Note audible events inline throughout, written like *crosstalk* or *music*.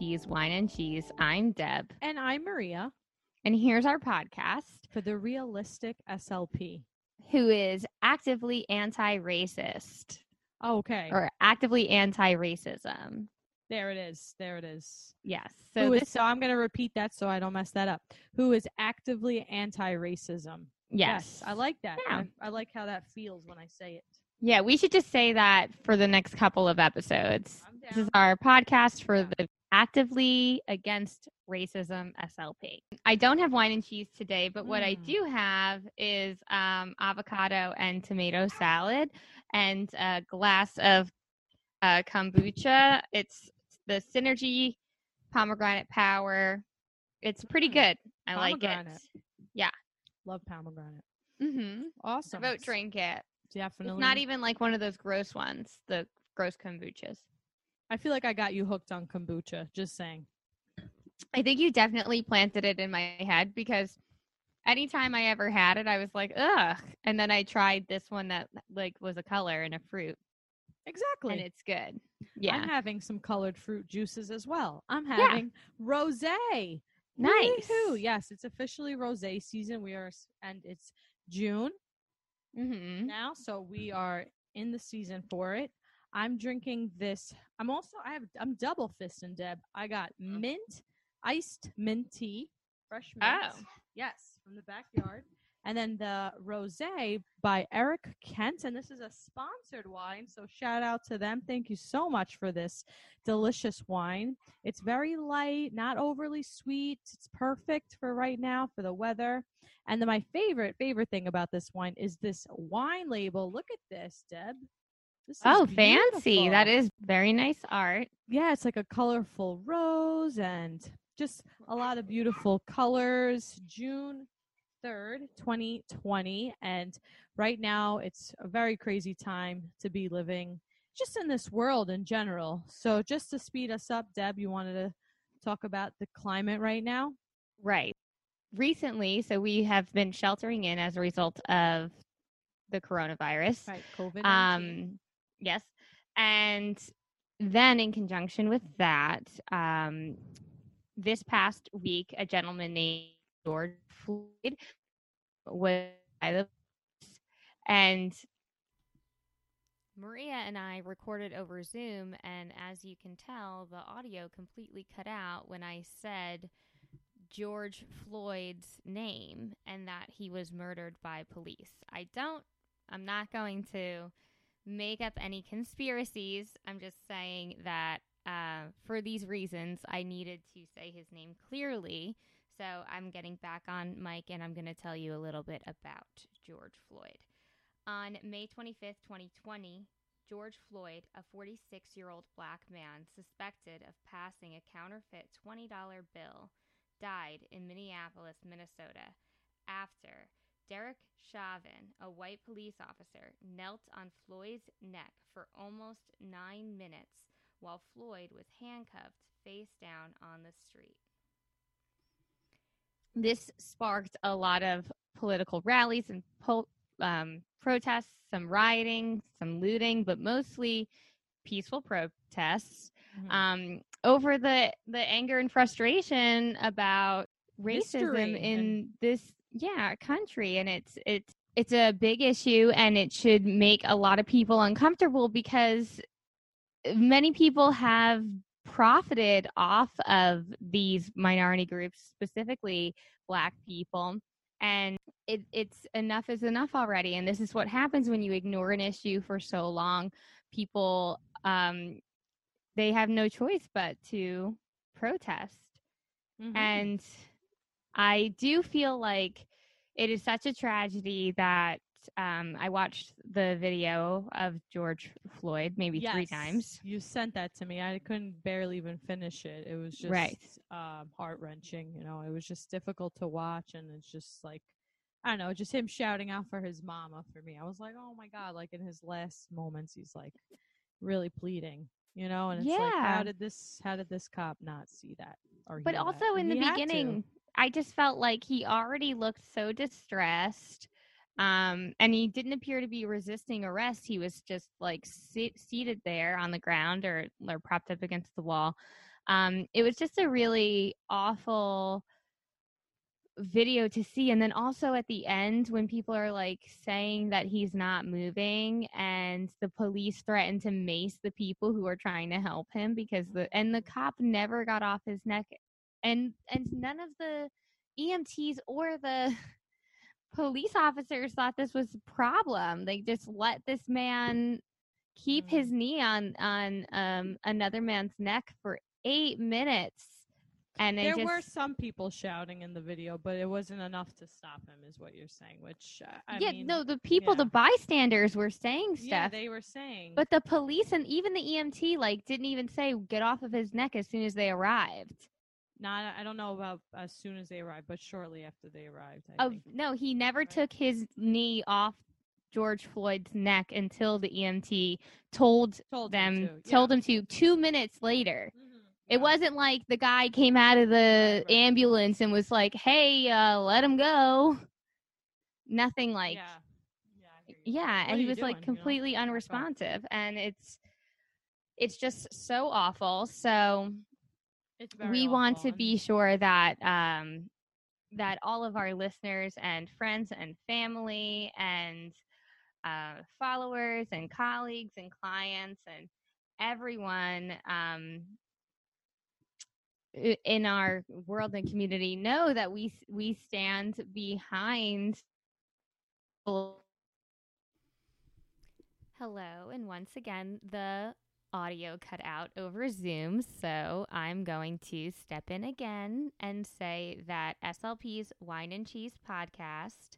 SLP's Wine and Cheese. I'm Deb, And I'm Maria and here's our podcast for the realistic SLP. who is actively anti-racist Okay. or actively anti-racism. There it is. There it is. Yes. So, So this so I'm going to repeat that so I don't mess that up. Who is actively anti racism? yes. I like that. Yeah. I, I like how that feels when I say it. Yeah, we should just say that for the next couple of episodes. This is our podcast for Yeah. the actively against racism SLP. I don't have wine and cheese today, but what I Mm. do have is um, avocado and tomato salad and a glass of uh, kombucha. It's the Synergy pomegranate power. It's pretty Mm. good. I like it. Yeah. Love pomegranate. Mm-hmm. Awesome. Vote drink it. Definitely. It's not even like one of those gross ones, the gross kombuchas. I feel like I got you hooked on kombucha. Just saying. I think you definitely planted it in my head because anytime I ever had it, I was like, ugh. And then I tried this one that like was a color and a fruit, Exactly. and it's good. Yeah, I'm having some colored fruit juices as well. I'm Yeah. having rosé. nice. Woohoo! Yes, it's officially rosé season. We are, and it's June hmm now, so we are in the season for it. I'm drinking this. I'm also I have I'm double fist fisting Deb. I got oh. mint, iced mint tea, fresh mint. Oh. Yes, from the backyard. And then the rosé by Eric Kent, and this is a sponsored wine. So shout out to them. Thank you so much for this delicious wine. It's very light, not overly sweet. It's perfect for right now for the weather. And then my favorite favorite thing about this wine is this wine label. Look at this, Deb. This is Oh, fancy. That is very nice art. Yeah, it's like a colorful rose and just a lot of beautiful colors. June 3rd, 2020. And right now, it's a very crazy time to be living just in this world in general. So, just to speed us up, Deb, you wanted to talk about the climate right now? Right. Recently, so we have been sheltering in as a result of the coronavirus. Right, COVID. Um, yes. And then, in conjunction with that, um, this past week, a gentleman named George Floyd was by the and Maria and I recorded over Zoom, and as you can tell, the audio completely cut out when I said George Floyd's name and that he was murdered by police. I don't, I'm not going to make up any conspiracies. I'm just saying that uh, for these reasons, I needed to say his name clearly. So I'm getting back on mic and I'm going to tell you a little bit about George Floyd. On May 25th, 2020, George Floyd, a 46 year old black man suspected of passing a counterfeit $20 bill, died in Minneapolis, Minnesota, after Derek Chauvin, a white police officer, knelt on Floyd's neck for almost nine minutes while Floyd was handcuffed face down on the street. This sparked a lot of political rallies and po- um, protests, some rioting, some looting, but mostly peaceful protests Mhm. um, over the the anger and frustration about racism History in and- this yeah country, and it's it's it's a big issue, and it should make a lot of people uncomfortable because many people have profited off of these minority groups, specifically Black people, and it, it's enough is enough already. And this is what happens when you ignore an issue for so long. People um, they have no choice but to protest. Mhm. And I do feel like it is such a tragedy that um, I watched the video of George Floyd maybe three Yes, times. You sent that to me. I couldn't barely even finish it. It was just Right. um, heart wrenching. You know, it was just difficult to watch, and it's just like I don't know, just him shouting out for his mama. For me, I was like, oh my god! Like in his last moments, he's like really pleading. You know, and it's like, Yeah. how did this? How did this cop not see that? Or But also in the beginning, I just felt like he already looked so distressed. Um, and he didn't appear to be resisting arrest. He was just like sit- seated there on the ground or, or propped up against the wall. Um, it was just a really awful video to see. And then also at the end, when people are like saying that he's not moving and the police threaten to mace the people who are trying to help him because the, and the cop never got off his neck. And, and none of the EMTs or the, *laughs* police officers thought this was a problem. They just let this man keep Mm. his knee on on um, another man's neck for eight minutes, and There just were some people shouting in the video, but it wasn't enough to stop him, is what you're saying. Which uh, I yeah, mean, no, the people, yeah. the bystanders were saying stuff. yeah, they were saying. but the police and even the EMT like didn't even say get off of his neck as soon as they arrived. Not, I don't know about as soon as they arrived, but shortly after they arrived. I Of think. no, he never Right. took his knee off George Floyd's neck until the EMT told told them to, told yeah. him to two minutes later. Mhm, It wasn't like the guy came out of the Right, ambulance and was like, "Hey, uh, let him go." Nothing like yeah, yeah, I hear you. yeah, and he was like doing, you know? completely Yeah, unresponsive and it's it's just so awful. So We want to be sure that um that all of our listeners and friends and family and uh, followers and colleagues and clients and everyone um, in our world and community know that we we stand behind Hello, and once again, the audio cut out over Zoom. So I'm going to step in again and say that SLP's Wine and Cheese podcast,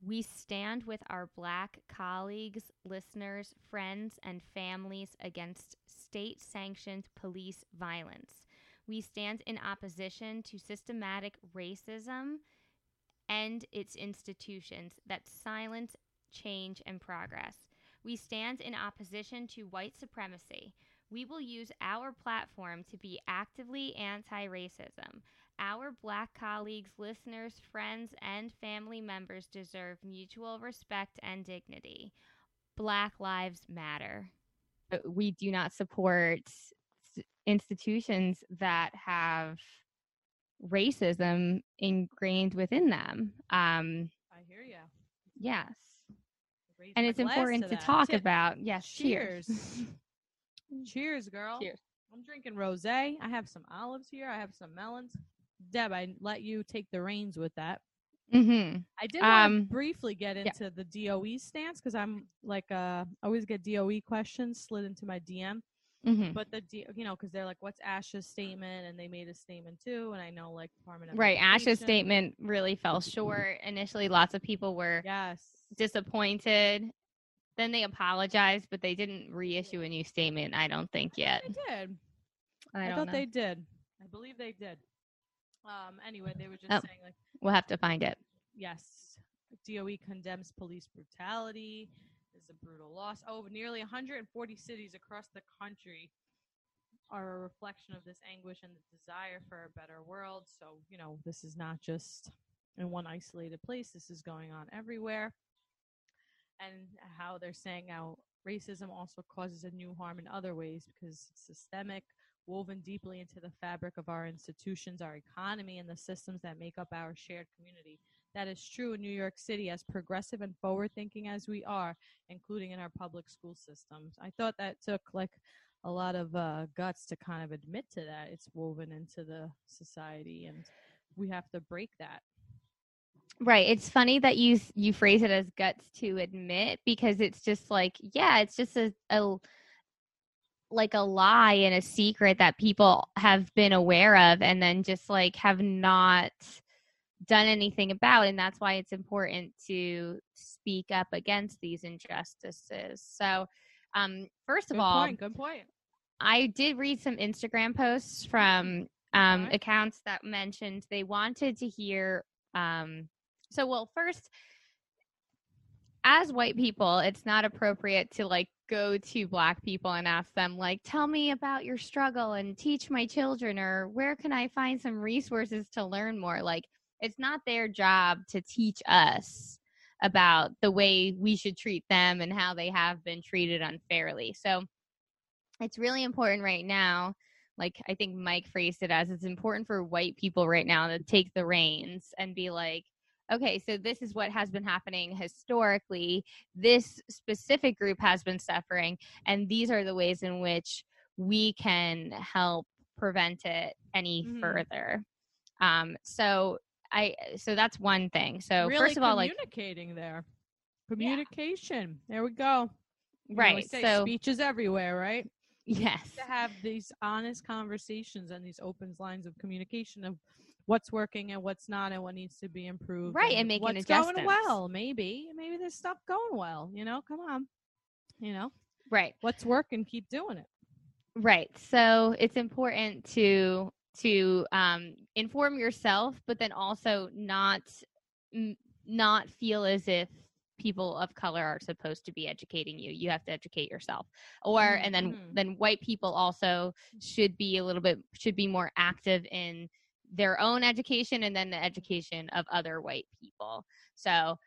we stand with our Black colleagues, listeners, friends, and families against state sanctioned police violence. We stand in opposition to systematic racism and its institutions that silence change and progress. We stand in opposition to white supremacy. We will use our platform to be actively anti racism. Our black colleagues, listeners, friends, and family members deserve mutual respect and dignity. Black Lives Matter. Uh, We do not support institutions that have racism ingrained within them. Um, I hear you. yes and it's important to, talk about. Yes, cheers. Cheers. *laughs* Cheers, girl. Cheers. I'm drinking rosé. I have some olives here. I have some melons. Deb, I let you take the reins with that. hmm I did want Um, to briefly get yeah. into the DOE stance because I'm like, uh, I always get DOE questions slid into my DM. hmm But the, D- you know, because they're like, what's ASHA's statement? And they made a statement too. And I know, like, Department of Right. ASHA's statement really fell short. Initially, lots of people were Yes. Disappointed. Then they apologized, but they didn't reissue a new statement. I don't think yet. They did. I, I, thought know. they did. I believe they did. Um. Anyway, they were just Oh. saying like, We'll have to find it. yes, DOE condemns police brutality. Is a brutal loss. Oh, nearly 140 cities across the country are a reflection of this anguish and the desire for a better world. So you know, this is not just in one isolated place. This is going on everywhere. And how they're saying how racism also causes a new harm in other ways because it's systemic, woven deeply into the fabric of our institutions, our economy, and the systems that make up our shared community. That is true in New York City, as progressive and forward thinking as we are, including in our public school systems. I thought that took like a lot of uh, guts to kind of admit to that. It's woven into the society, and we have to break that. Right. It's funny that you you phrase it as guts to admit because it's just like, yeah, it's just a, a like a lie and a secret that people have been aware of and then just like have not done anything about and that's why it's important to speak up against these injustices. So, um first of Good all, point. Good point. I did read some Instagram posts from um, accounts that mentioned they wanted to hear. Um, so, well, first, as white people, it's not appropriate to like go to black people and ask them, like, tell me about your struggle and teach my children, or where can I find some resources to learn more? Like, it's not their job to teach us about the way we should treat them and how they have been treated unfairly. So it's really important right now. Like I think Mike phrased it as it's important for white people right now to take the reins and be like, okay, so this is what has been happening historically. This specific group has been suffering, and these are the ways in which we can help prevent it any Mhm. further. Um, so I so that's one thing. So really first of all, like communicating there, communication. There we go. You know, we right. So speech is everywhere, right? yes, to have these honest conversations and these open lines of communication of what's working and what's not and what needs to be improved Right, and making what's adjustments. going well maybe maybe there's stuff going well you know come on you know right. what's working keep doing it Right. So it's important to to um, inform yourself, but then also not not feel as if people of color are supposed to be educating you. You have to educate yourself. Or and then Mhm. then white people also should be a little bit should be more active in their own education and then the education of other white people. So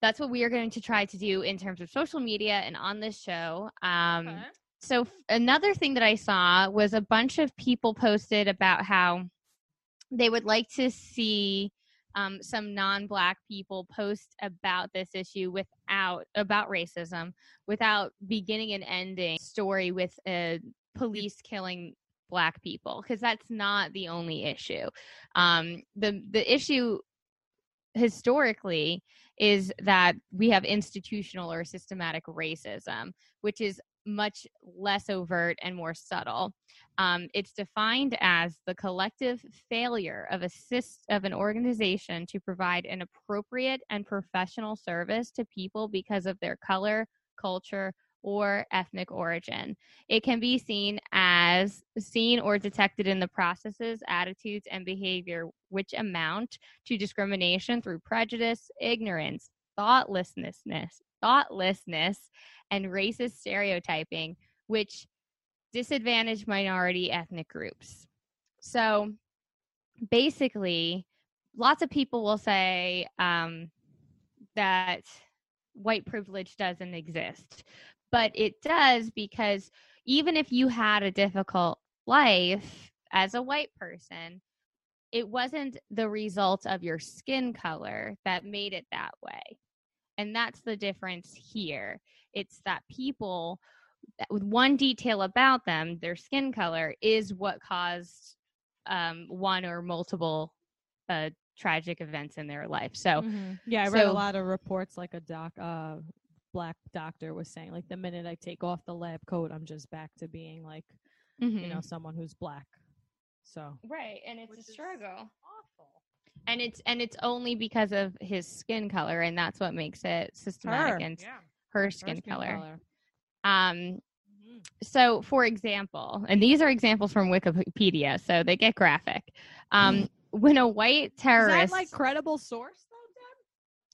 that's what we are going to try to do in terms of social media and on this show. Um, so f- another thing that I saw was a bunch of people posted about how they would like to see um, some non-black people post about this issue without about racism without beginning and ending story with a police killing black people because that's not the only issue. Um, the the issue historically is that we have institutional or systematic racism, which is much less overt and more subtle. Um, it's defined as the collective failure of a sys- of an organization to provide an appropriate and professional service to people because of their color, culture, or ethnic origin. It can be seen as seen or detected in the processes, attitudes, and behavior which amount to discrimination through prejudice, ignorance, thoughtlessness, thoughtlessness, and racist stereotyping, which disadvantage minority ethnic groups. So basically, lots of people will say um, that white privilege doesn't exist, but it does because even if you had a difficult life as a white person, it wasn't the result of your skin color that made it that way. And that's the difference here. It's that people, with one detail about them, their skin color, is what caused um, one or multiple uh, tragic events in their life. So, Mhm. yeah i read a lot of reports like a doc uh black doctor was saying like the minute i take off the lab coat i'm just back to being like you mhm. know someone who's black so right, and it's a struggle. awful and it's and it's only because of his skin color and that's what makes it systematic and yeah her her skin, color. color. um Mhm. so for example and these are examples from wikipedia so they get graphic um when a white Is terrorist like credible source?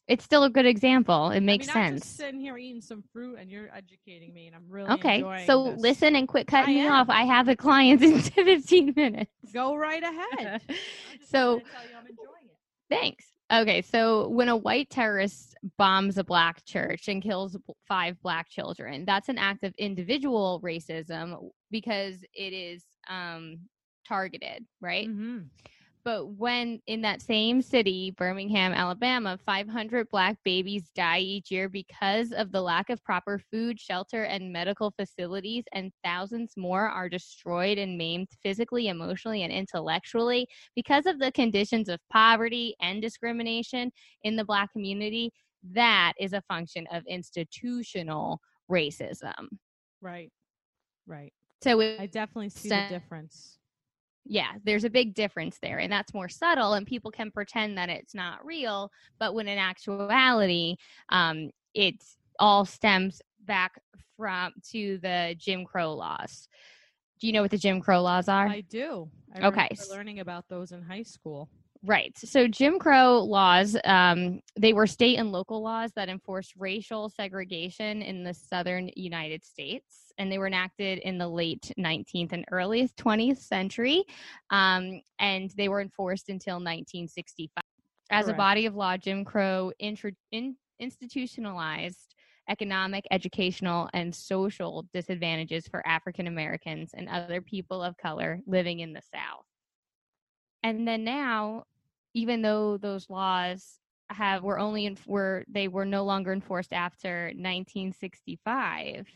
It's still a good example it makes I mean, I'm sense just sitting here eating some fruit, and you're educating me, and I'm really okay so this. listen and quit cutting me off i have a client in *laughs* 15 minutes Go right ahead. *laughs* I'm So- tell you I'm enjoying it. Thanks. Okay, so when a white terrorist bombs a black church and kills five black children, that's an act of individual racism because it is um, targeted, right? Mhm. But when in that same city, Birmingham, Alabama, 500 black babies die each year because of the lack of proper food, shelter, and medical facilities, and thousands more are destroyed and maimed physically, emotionally, and intellectually because of the conditions of poverty and discrimination in the black community, that is a function of institutional racism. Right. Right. So I definitely see the difference. Yeah, there's a big difference there, and that's more subtle, and people can pretend that it's not real, but when in actuality, um, it all stems back from to the Jim Crow laws. Do you know what the Jim Crow laws are? I do. I Okay. learning about those in high school. Right. So Jim Crow laws, um, they were state and local laws that enforced racial segregation in the southern United States, and they were enacted in the late 19th and early 20th century, um, and they were enforced until 1965. As a body of law, Jim Crow intro- in- institutionalized economic, educational, and social disadvantages for African Americans and other people of color living in the South. And then now, even though those laws have were only in, were they were no longer enforced after 1965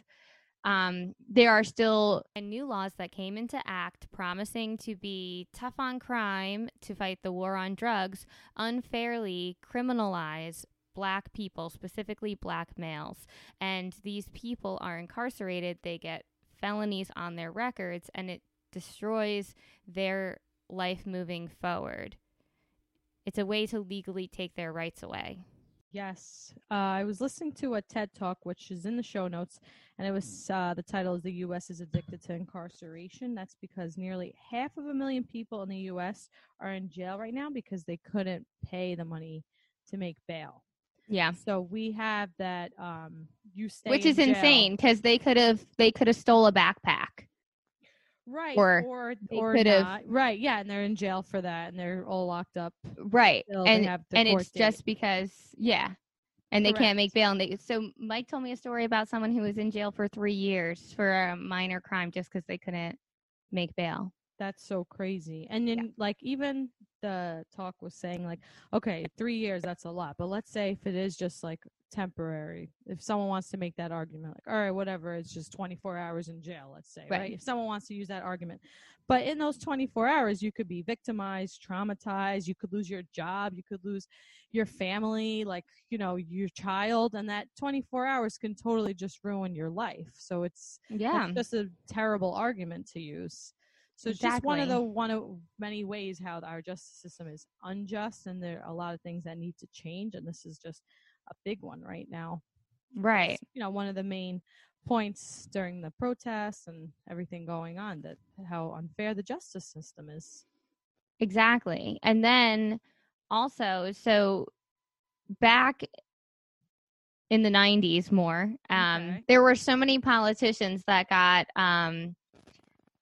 um, there are still new laws that came into act promising to be tough on crime to fight the war on drugs, unfairly criminalize black people, specifically black males. And these people are incarcerated, they get felonies on their records, and it destroys their life moving forward. It's a way to legally take their rights away. Yes, uh, I was listening to a TED talk, which is in the show notes, and it was uh, the title is "The U.S. is addicted to incarceration." That's because nearly half of a million people in the U.S. are in jail right now because they couldn't pay the money to make bail. Yeah. So we have that. Um, you stay, which is jail. insane because they could have they could have stole a backpack. Right? or or they or could've- not. right? Yeah, and they're in jail for that, and they're all locked up. Right. And and it's date. just because yeah. And they can't make bail. And they, so Mike told me a story about someone who was in jail for three years for a minor crime just because they couldn't make bail. That's so crazy. And then like even the talk was saying like, okay, three years that's a lot. But let's say if it is just like temporary, if someone wants to make that argument, like, all right, whatever, it's just twenty four hours in jail, let's say, right. Right. If someone wants to use that argument. But in those twenty four hours you could be victimized, traumatized, you could lose your job, you could lose your family, like, you know, your child, and that twenty four hours can totally just ruin your life. So it's Yeah. just a terrible argument to use. So it's just one of the one of many ways how our justice system is unjust, and there are a lot of things that need to change, and this is just a big one right now. Right. It's, you know, one of the main points during the protests and everything going on that how unfair the justice system is. Exactly. And then also, so back in the 90s more, um, Okay. there were so many politicians that got um,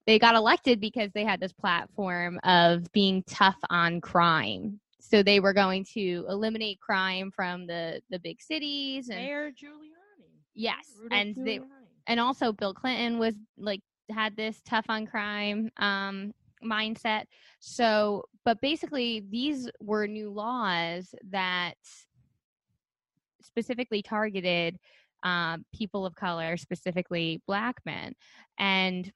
they got elected because they had this platform of being tough on crime. So they were going to eliminate crime from the the big cities and Mayor Giuliani. yes, Rudolph and they and also Bill Clinton was like had this tough on crime um, mindset. So, but basically, these were new laws that specifically targeted um, people of color, specifically Black men, and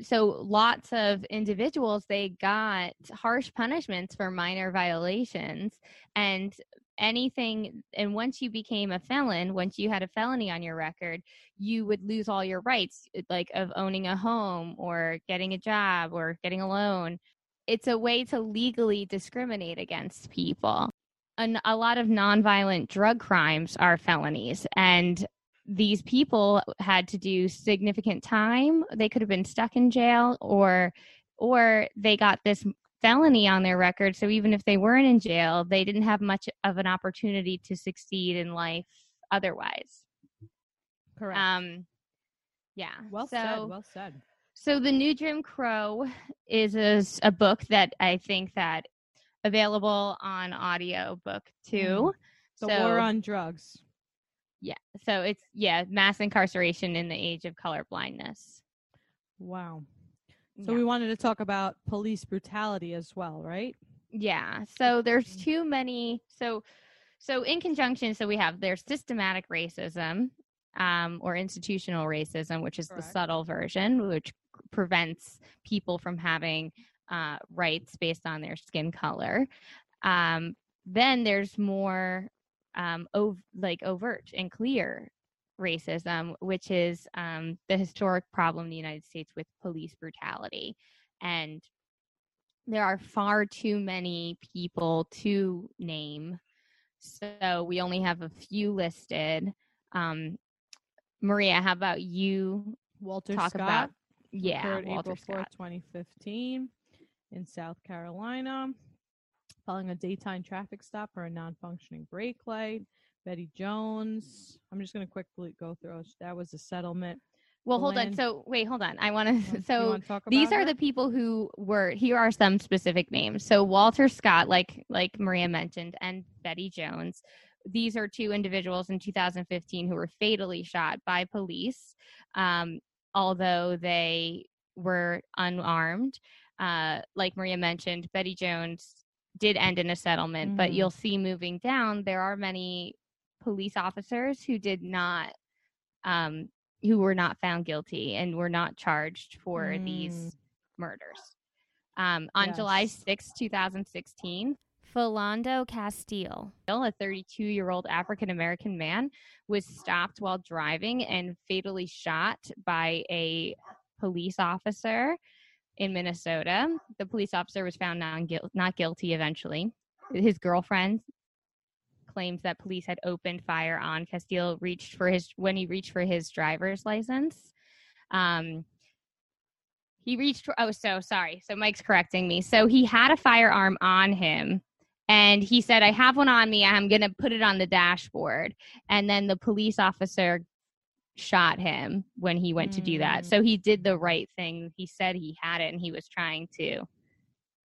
so lots of individuals they got harsh punishments for minor violations and anything and once you became a felon once you had a felony on your record you would lose all your rights eh, like of owning a home or getting a job or getting a loan. It's a way to legally discriminate against people. And a lot of nonviolent drug crimes are felonies and these people had to do significant time they could have been stuck in jail or or they got this felony on their record so even if they weren't in jail they didn't have much of an opportunity to succeed in life otherwise Correct. um yeah well so said. Well said. so the new Jim Crow is a book that I think that available on audio book too. The so war on drugs. Yeah, so it's yeah, mass incarceration in the age of color blindness. Wow. So yeah. we wanted to talk about police brutality as well, right? yeah. So there's too many. So so in conjunction, so we have there's systematic racism. Um, or institutional racism, which is the subtle version, which prevents people from having uh, rights based on their skin color. Um, then there's more um, ov- like overt and clear racism, which is um, the historic problem in the United States with police brutality. And there are far too many people to name. So we only have a few listed. Um, Maria, how about you Walter talk Scott. about yeah, Walter April Scott. 4th, 2015, in South Carolina, following a daytime traffic stop for a non-functioning brake light. Betty Jones. I'm just going to quickly go through. That was a settlement. Well, hold on. So wait, hold on. I want to. *laughs* So these are her? the people who were. Here are some specific names. So Walter Scott, like like Maria mentioned, and Betty Jones. these are two individuals in 2015 who were fatally shot by police, um, although they were unarmed. Uh, like Maria mentioned, Betty Jones did end in a settlement, but Mhm. you'll see moving down, there are many police officers who did not, um, who were not found guilty and were not charged for these murders. Um, on July Yes. 6, 2016, Philando Castile, a 32 year old African American man, was stopped while driving and fatally shot by a police officer in Minnesota. The police officer was found not guilty eventually. His girlfriend claims that police had opened fire on Castile reached for his when he reached for his driver's license. Um, he reached for oh so sorry. So Mike's correcting me. So he had a firearm on him and he said, I have one on me. I'm going to put it on the dashboard. And then the police officer shot him when he went to do that. Mm. So he did the right thing. He said he had it and he was trying to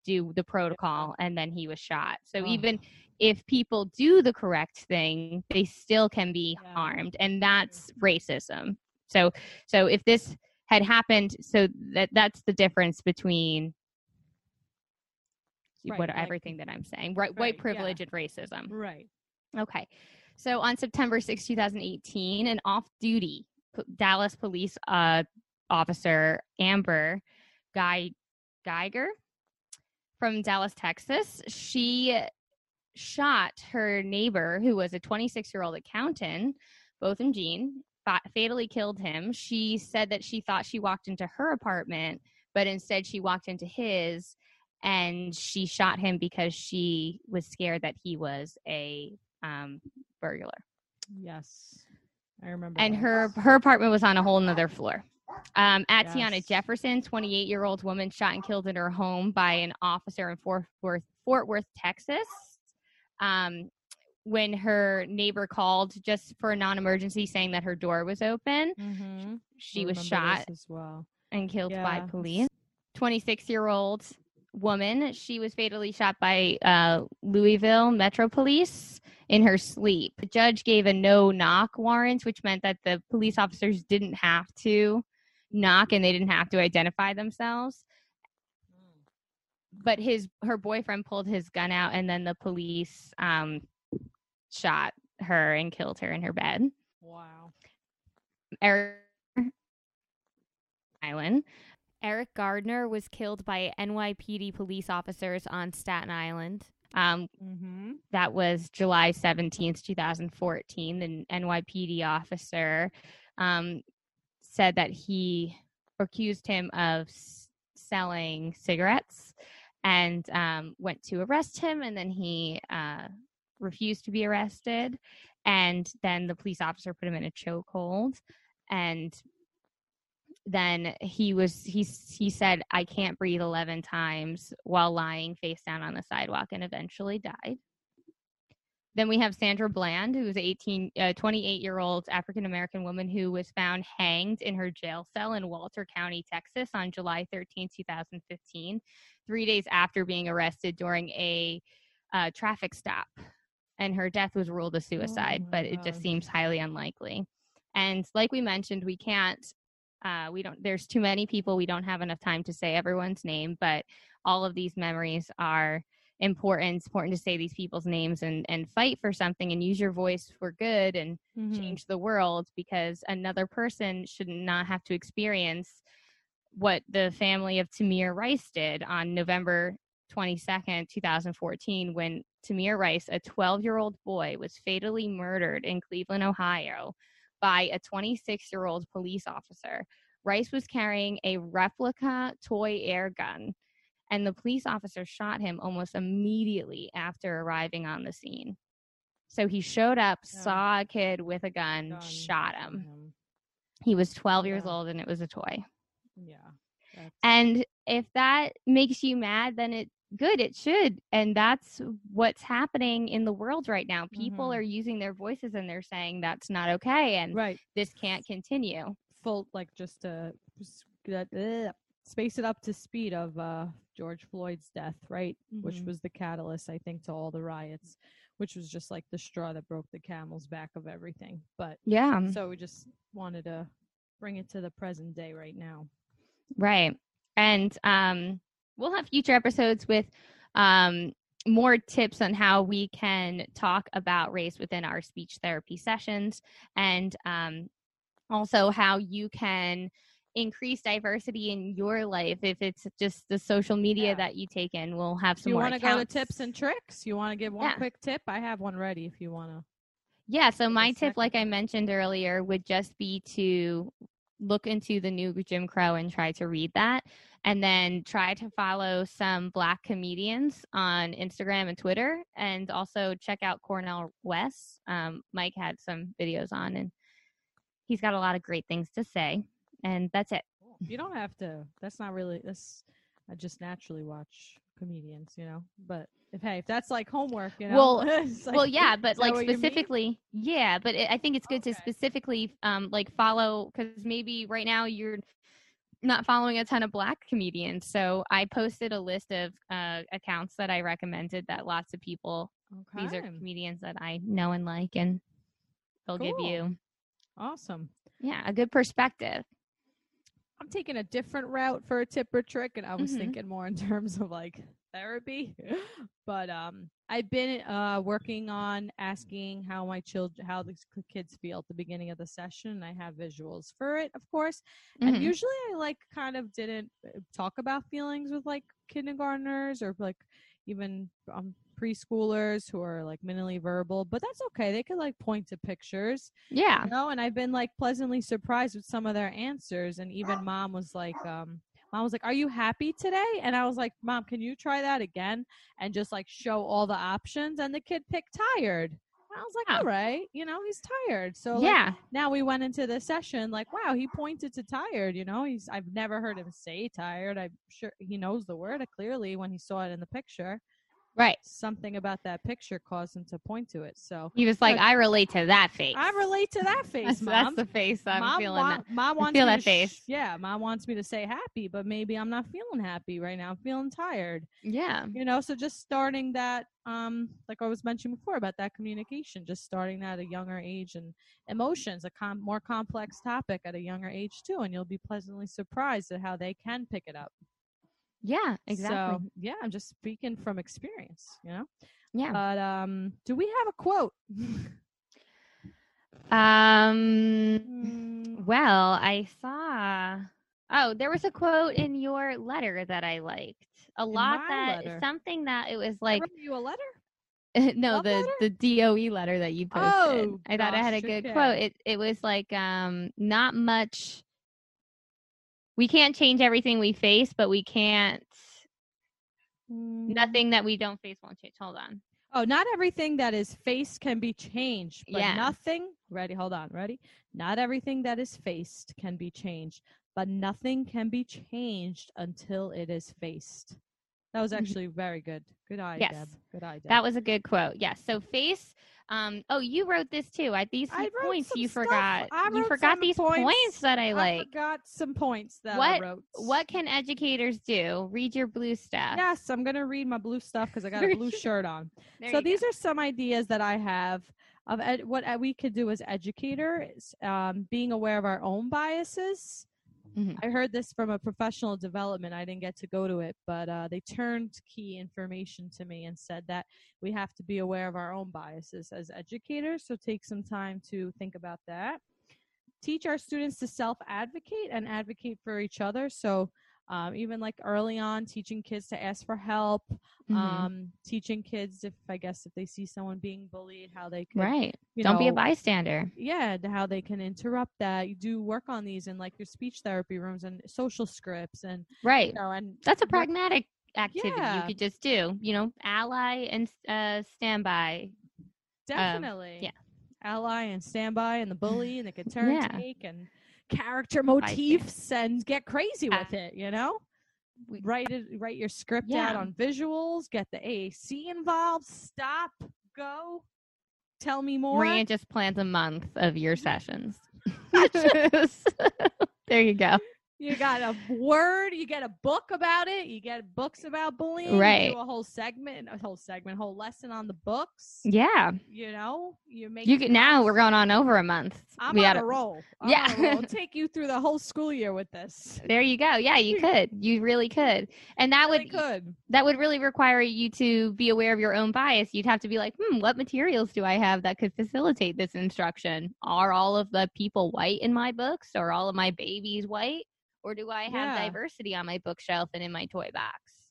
do the protocol and then he was shot. So Oh. even if people do the correct thing, they still can be Yeah. harmed and that's racism. So so if this had happened so that that's the difference between Right, what like- everything that I'm saying. Right, Right, white yeah. privilege and racism. Right. Okay. So on September 6, 2018, an off duty Dallas police uh, officer, Amber Guy Guyger from Dallas, Texas, she shot her neighbor, who was a 26 year old accountant, Botham Jean, fa- fatally killed him. She said that she thought she walked into her apartment, but instead she walked into his and she shot him because she was scared that he was a um, burglar. Yes. I remember. And her her apartment was on a whole nother floor. Um, Atiana Yes. Jefferson, 28 year old woman, shot and killed in her home by an officer in Fort Worth, Fort Worth, Texas. Um, when her neighbor called just for a non emergency, saying that her door was open, Mhm. she I was shot as well. and killed by police. 26 year old woman, she was fatally shot by uh, Louisville Metro Police in her sleep. The judge gave a no knock warrant, which meant that the police officers didn't have to knock and they didn't have to identify themselves. But his her boyfriend pulled his gun out and then the police um, shot her and killed her in her bed. Wow. Eric Island. Eric Garner was killed by NYPD police officers on Staten Island. Um, Mm-hmm. that was July 17th, 2014. The NYPD officer um, said that he accused him of s- selling cigarettes and um, went to arrest him, and then he uh, refused to be arrested. And then the police officer put him in a chokehold. And then he was he he said I can't breathe 11 times while lying face down on the sidewalk and eventually died. Then we have Sandra Bland, who's 18, uh, 28 year old African American woman who was found hanged in her jail cell in Waller County, Texas on July 13, 2015, three days after being arrested during a uh, traffic stop. And her death was ruled a suicide, my but it just seems highly unlikely. And like we mentioned, we can't, uh, we don't, there's too many people. We don't have enough time to say everyone's name, but all of these memories are important. It's important to say these people's names and, and fight for something and use your voice for good and Mm-hmm. change the world because another person should not have to experience what the family of Tamir Rice did on November 22nd, 2014, when Tamir Rice, a 12 year old boy, was fatally murdered in Cleveland, Ohio by a 26 year old police officer. Rice was carrying a replica toy air gun, and the police officer shot him almost immediately after arriving on the scene. So he showed up, Yeah. saw a kid with a gun, Done. shot him. He was 12 years old and it was a toy. yeah. That's, And if that makes you mad, then it good, it should. And that's what's happening in the world right now. People Mhm. are using their voices and they're saying that's not okay and right. this can't continue. Full like just to s- space it up to speed of uh George Floyd's death, right? Which Mhm. was the catalyst, I think, to all the riots. which was just like the straw that broke the camel's back of everything. But Yeah. so we just wanted to bring it to the present day right now. Right. And um, we'll have future episodes with um, more tips on how we can talk about race within our speech therapy sessions and um, also how you can increase diversity in your life if it's just the social media Yeah. that you take in we'll have some you want to go to tips and tricks? You want to give one Yeah. quick tip? I have one ready if you want to. Yeah, so my tip, like I mentioned earlier, would just be to look into the new Jim Crow and try to read that. And then try to follow some black comedians on Instagram and Twitter. And also check out Cornel West. Um, Mike had some videos on, and he's got a lot of great things to say. And that's it. You don't have to. That's not really. That's. I just naturally watch comedians, you know. But if hey, if that's like homework, you know. Well- *laughs* like- well yeah but like what you mean? specifically yeah but it, i think it's good to specifically um like follow because maybe right now you're not following a ton of black comedians so i posted a list of uh accounts that i recommended that lots of people these are comedians that i know and like and they'll give you awesome. yeah a good perspective I'm taking a different route for a tip or trick, and I was Mhm. thinking more in terms of like therapy. *laughs* but um, I've been uh working on asking how my children, how the kids feel at the beginning of the session. I have visuals for it, of course, and Mhm. usually I like kind of didn't uh, talk about feelings with like kindergartners or like even um, preschoolers who are like minimally verbal, but that's okay. They could like point to pictures. yeah No, and I've been like pleasantly surprised with some of their answers. And even mom was like, um, mom was like, Are you happy today? And I was like, Mom, can you try that again and just like show all the options? And the kid picked tired. And I was like. All right, you know, he's tired. So like, yeah now we went into the session like, wow, he pointed to tired, you know. He's I've never heard him say tired. I'm sure he knows the word uh, clearly when he saw it in the picture. Right Something about that picture caused him to point to it. So he was like Good. i relate to that face I relate to that face, that's, mom that's the face i'm mom feeling wa- that Mom wants feel me that to sh- face. yeah, mom wants me to say happy, but maybe I'm not feeling happy right now. I'm feeling tired. yeah You know, so just starting that, um, like I was mentioning before about that communication, just starting that at a younger age and emotions, a com- more complex topic at a younger age too, and you'll be pleasantly surprised at how they can pick it up. Yeah exactly So yeah, I'm just speaking from experience. You know, yeah but um, do we have a quote? *laughs* um Mm, Well, I saw. Oh, there was a quote in your letter that I liked a lot. my That letter? something that it was like you a letter. *laughs* no Love the letter? the DOE letter that you posted. Oh, I thought I had a good okay. quote. It it was like um not much. We can't change everything we face, but we can't. Mm. Nothing that we don't face won't change. Hold on. Oh, not everything that is faced can be changed, but Yeah. nothing. Ready? Hold on. Ready? Not everything that is faced can be changed, but nothing can be changed until it is faced. That was Mhm. actually very good. Good eye, Yes. Deb. Good eye, Deb. That was a good quote. Yes. So face. Um. Oh, you wrote this too. I these I points you stuff. forgot. I You forgot these points. points that I I like. forgot some points that What- I wrote. What can educators do? Read your blue stuff. Yes, I'm gonna read my blue stuff because I got a *laughs* blue shirt on. So you go. these are some ideas that I have of ed- what uh, we could do as educators, um, being aware of our own biases. Mhm. I heard this from a professional development. I didn't get to go to it, but uh, they turned key information to me and said that we have to be aware of our own biases as educators. So take some time to think about that. Teach our students to self advocate and advocate for each other. So um, even like early on, teaching kids to ask for help, Mhm. um, teaching kids if I guess if they see someone being bullied, how they could, right. Don't be a bystander. yeah, how they can interrupt that. You do work on these in like your speech therapy rooms and social scripts and Right. you know and That's a pragmatic activity Yeah. you could just do. You know, ally and uh, standby. definitely Um, yeah. ally and standby and the bully and the could turn Yeah. take and character motifs and get crazy with it. You know. we- write it write your script out on visuals get the AAC involved stop go tell me more Maria just plans a month of your sessions. *laughs* *laughs* there you go. You got a word. You get a book about it. You get books about bullying. you Right. do a whole segment, a whole segment, whole lesson on the books. Yeah. You know, you make. You can, now we're going on over a month. I'm we on gotta- a roll. *laughs* I'm Yeah. a roll. Take you through the whole school year with this. There you go. Yeah, you could. You really could. And that Really would could. that would really require you to be aware of your own bias. You'd have to be like, hmm, what materials do I have that could facilitate this instruction? Are all of the people white in my books? Are all of my babies white? Or do I have Yeah. diversity on my bookshelf and in my toy box?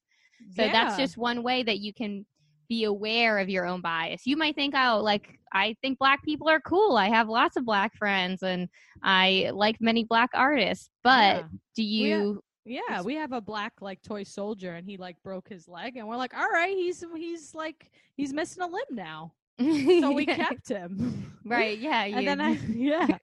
So that's just one way that you can be aware of your own bias. You might think, oh, like I think black people are cool. I have lots of black friends and I like many black artists. But Yeah. do We you Yeah, we have a black like toy soldier, and he like broke his leg, and we're like, all right, he's he's like he's missing a limb now, *laughs* so we kept him. *laughs* right, yeah, you, and then I *laughs* yeah,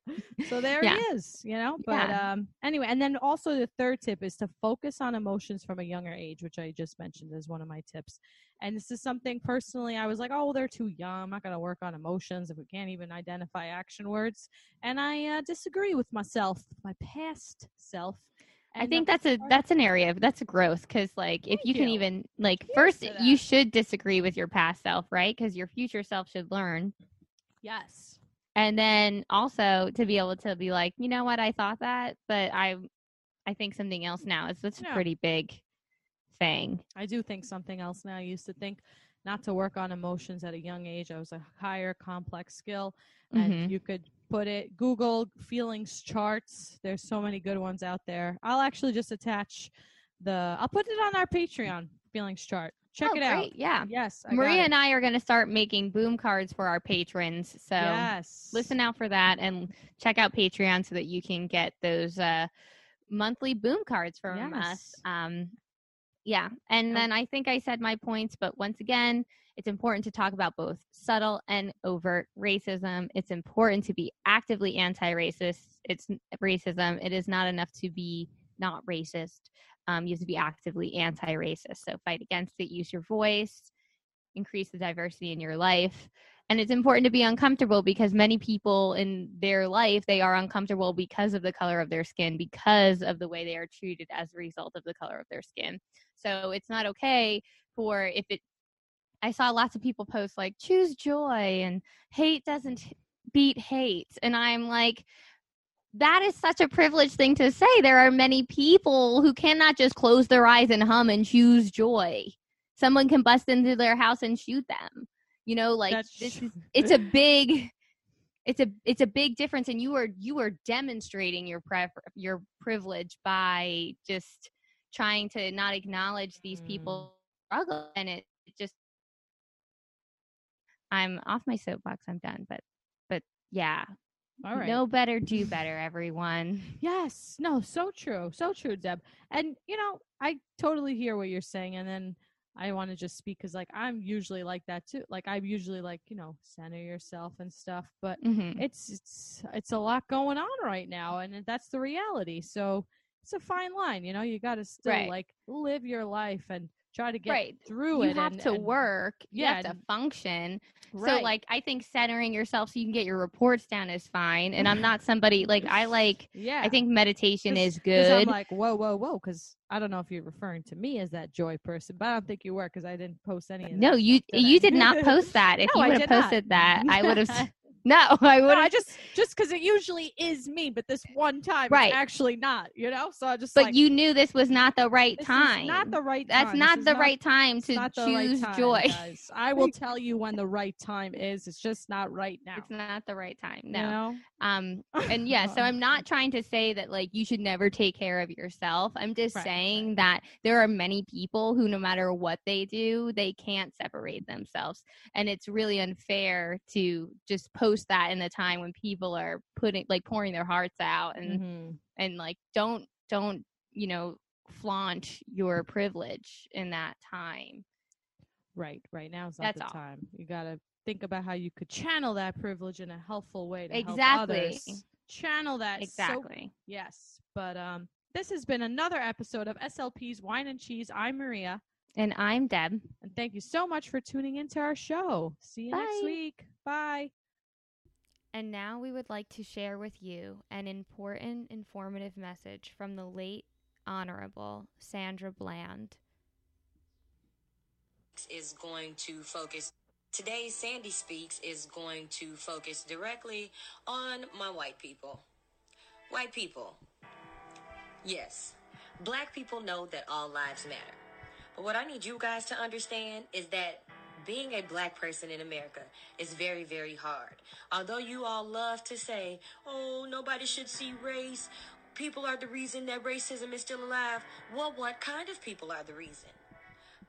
so there Yeah. he is, you know. But Yeah. um, anyway, and then also the third tip is to focus on emotions from a younger age, which I just mentioned as one of my tips. And this is something personally, I was like, oh, they're too young. I'm not going to work on emotions if we can't even identify action words. And I uh, disagree with myself, my past self. I think that's a that's an area of that's a growth because like if Thank you can even like first you should disagree with your past self right? Because your future self should learn. Yes. and then also to be able to be like you know what? I thought that but I I think something else now. Is that's a pretty big thing. I do think something else now. I used to think not to work on emotions at a young age. I was a higher complex skill. And mm-hmm. you could put it Google feelings charts. There's so many good ones out there. I'll actually just attach the I'll put it on our Patreon feelings chart. Check Oh, it out. great, yeah Yes. I Maria and I are going to start making boom cards for our patrons so yes. listen out for that and check out Patreon so that you can get those uh, monthly boom cards from us. Yes. Um, yeah, and then I think I said my points, but once again, it's important to talk about both subtle and overt racism. It's important to be actively anti-racist. It's racism. It is not enough to be not racist. Um, you have to be actively anti-racist. So fight against it. Use your voice. Increase the diversity in your life and it's important to be uncomfortable because many people in their life they are uncomfortable because of the color of their skin because of the way they are treated as a result of the color of their skin so it's not okay for if it i saw lots of people post like choose joy and hate doesn't beat hate and i'm like that is such a privileged thing to say there are many people who cannot just close their eyes and hum and choose joy someone can bust into their house and shoot them you know like That's this true. is it's a *laughs* big it's a it's a big difference and you are you are demonstrating your pref- your privilege by just trying to not acknowledge these Mm. people struggle and it, i'm off my soapbox i'm done but but yeah All right. know better do better everyone *laughs* Yes. No, so true. So true, Deb. And you know, I totally hear what you're saying and then I want to just speak cuz like I'm usually like that too. Like I'm usually like, you know, center yourself and stuff, but hmm it's it's it's a lot going on right now and that's the reality. So it's a fine line, you know, you got to still Right. like live your life and try to get right through you it You have and, to and- work you yeah, have to function right. So like I think centering yourself so you can get your reports down is fine. And I'm not somebody *laughs* like I like yeah. I think meditation is good. I'm like, whoa, whoa, whoa, because I don't know if you're referring to me as that joy person, but I don't think you were because I didn't post any. Of that no, you stuff, did you I? did not post *laughs* that. If No, you would have did not. posted that, I would have *laughs* *laughs* No, I No, would I just just because it usually is me, but this one time, Right. actually not. You know, so I just. but like, you knew this was not the right time. not the right. That's time. not the is right time to not the right choose time, joy. guys. I will *laughs* tell you when the right time is. It's just not right now. It's not the right time. you No. know? Um and yeah, so *laughs* I'm not trying to say that like you should never take care of yourself. I'm just Right, saying that there are many people who no matter what they do, they can't separate themselves. And it's really unfair to just post that in the time when people are putting like pouring their hearts out and Mhm. and like don't don't, you know, flaunt your privilege in that time. Right, right now is not That's the all. time. You got to think about how you could channel that privilege in a helpful way to help Exactly. others. Channel that so- Exactly. yes, but um, this has been another episode of SLP's Wine and Cheese. I'm Maria, and I'm Deb. and thank you so much for tuning into our show. See you next week. Bye. And now we would like to share with you an important, informative message from the late Honorable Sandra Bland. Is going to focus. Today's Sandy Speaks is going to focus directly on my white people. White people. Yes, black people know that all lives matter. But what I need you guys to understand is that being a black person in America is very, very hard. Although you all love to say, oh, nobody should see race, people are the reason that racism is still alive. Well, what kind of people are the reason?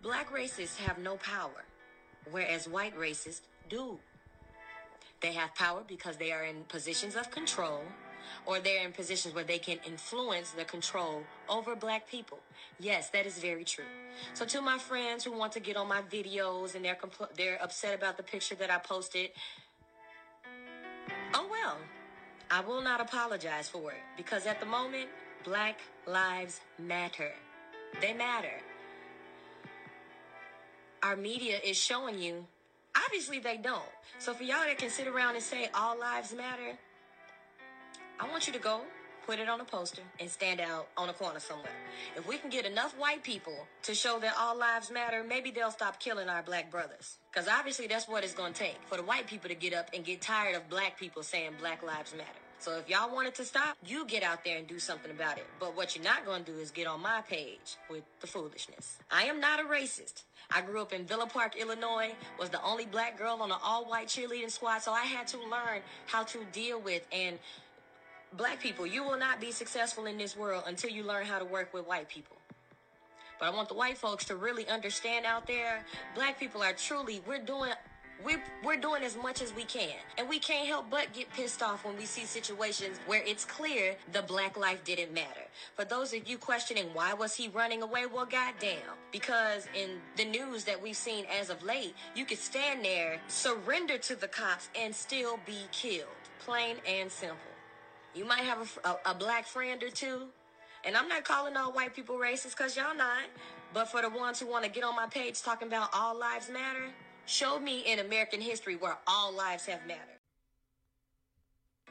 Black racists have no power, whereas white racists do. They have power because they are in positions of control or they're in positions where they can influence the control over black people. Yes, that is very true. So to my friends who want to get on my videos and they're compl- they're upset about the picture that I posted, oh well. I will not apologize for it because at the moment, black lives matter. They matter. Our media is showing you obviously they don't. So for y'all that can sit around and say all lives matter, I want you to go put it on a poster and stand out on a corner somewhere. If we can get enough white people to show that all lives matter, maybe they'll stop killing our black brothers. Because obviously that's what it's going to take for the white people to get up and get tired of black people saying black lives matter. So if y'all want it to stop, you get out there and do something about it. But what you're not going to do is get on my page with the foolishness. I am not a racist. I grew up in Villa Park, Illinois, was the only black girl on an all-white cheerleading squad, so I had to learn how to deal with and black people, you will not be successful in this world until you learn how to work with white people. But I want the white folks to really understand out there, black people are truly, we're doing we're, we're doing as much as we can. And we can't help but get pissed off when we see situations where it's clear the black life didn't matter. For those of you questioning why was he running away, well, goddamn. Because in the news that we've seen as of late, you could stand there, surrender to the cops, and still be killed. Plain and simple. You might have a, a, a black friend or two. And I'm not calling all white people racist because y'all not. But for the ones who want to get on my page talking about all lives matter, show me in American history where all lives have mattered.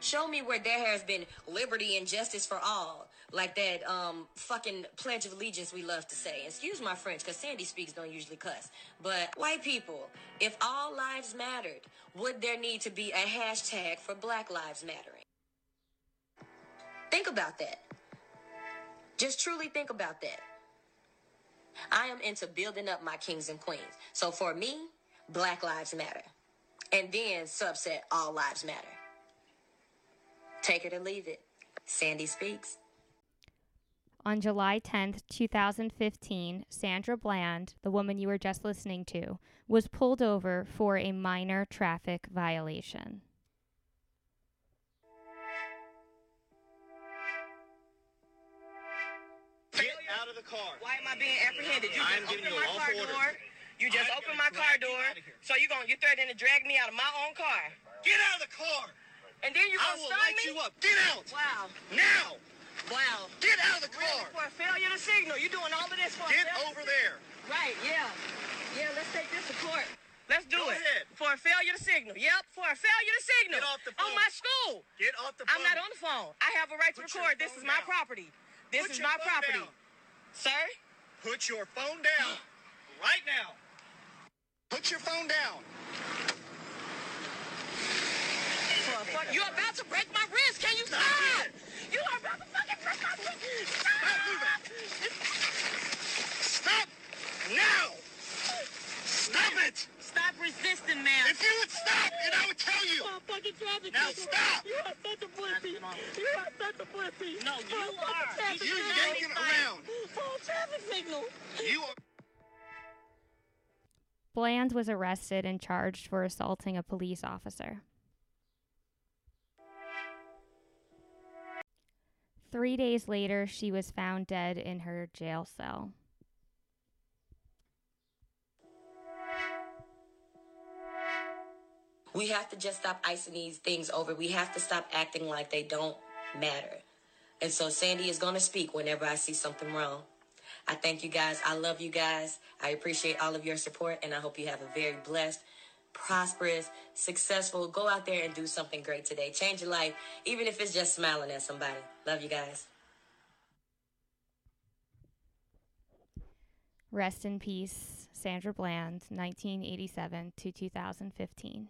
Show me where there has been liberty and justice for all, like that um fucking Pledge of Allegiance we love to say. Excuse my French, because Sandy speaks don't usually cuss. But white people, if all lives mattered, would there need to be a hashtag for Black Lives Mattering? Think about that. Just truly think about that. I am into building up my kings and queens. So for me, Black Lives Matter. And then subset All Lives Matter. Take it or leave it. Sandy speaks. On July 10th, 2015, Sandra Bland, the woman you were just listening to, was pulled over for a minor traffic violation. Get out of the car. Why am I being apprehended? You I'm just giving opened you a my car lawful door. You just I'm opened my car door. out of here. So you going you threatening to drag me out of my own car. Get out of the car. And then you I gonna will stun light me? you up. Get out. Wow. Now. Wow. Get out of the Really? car. For a failure to signal. You're doing all of this for a Get over to there. Right, yeah. Yeah, let's take this to court. Let's do Go it. ahead. For a failure to signal. Yep, for a failure to signal. Get off the phone. On my school. Get off the phone. I'm not on the phone. I have a right to Put your record. This is my down. property. This Put is my property. down. Sir? Put your phone down. *gasps* right now. Put your phone down. For a fuck, you're about to break my wrist. Can you Stop stop? You are about to fucking break my wrist. Stop Stop now. Stop it. Stop resisting, man. If you would stop, and I would tell you. You are fucking traffic Now stop. You are such a pussy. You are such a pussy. No, you are. You're signal. yanking around. For a traffic signal. You are. Bland was arrested and charged for assaulting a police officer. Three days later, she was found dead in her jail cell. We have to just stop icing these things over. We have to stop acting like they don't matter. And so Sandy is going to speak whenever I see something wrong. I thank you guys. I love you guys. I appreciate all of your support, and I hope you have a very blessed, prosperous, successful. Go out there and do something great today. Change your life, even if it's just smiling at somebody. Love you guys. Rest in peace, Sandra Bland, 1987 to 2015.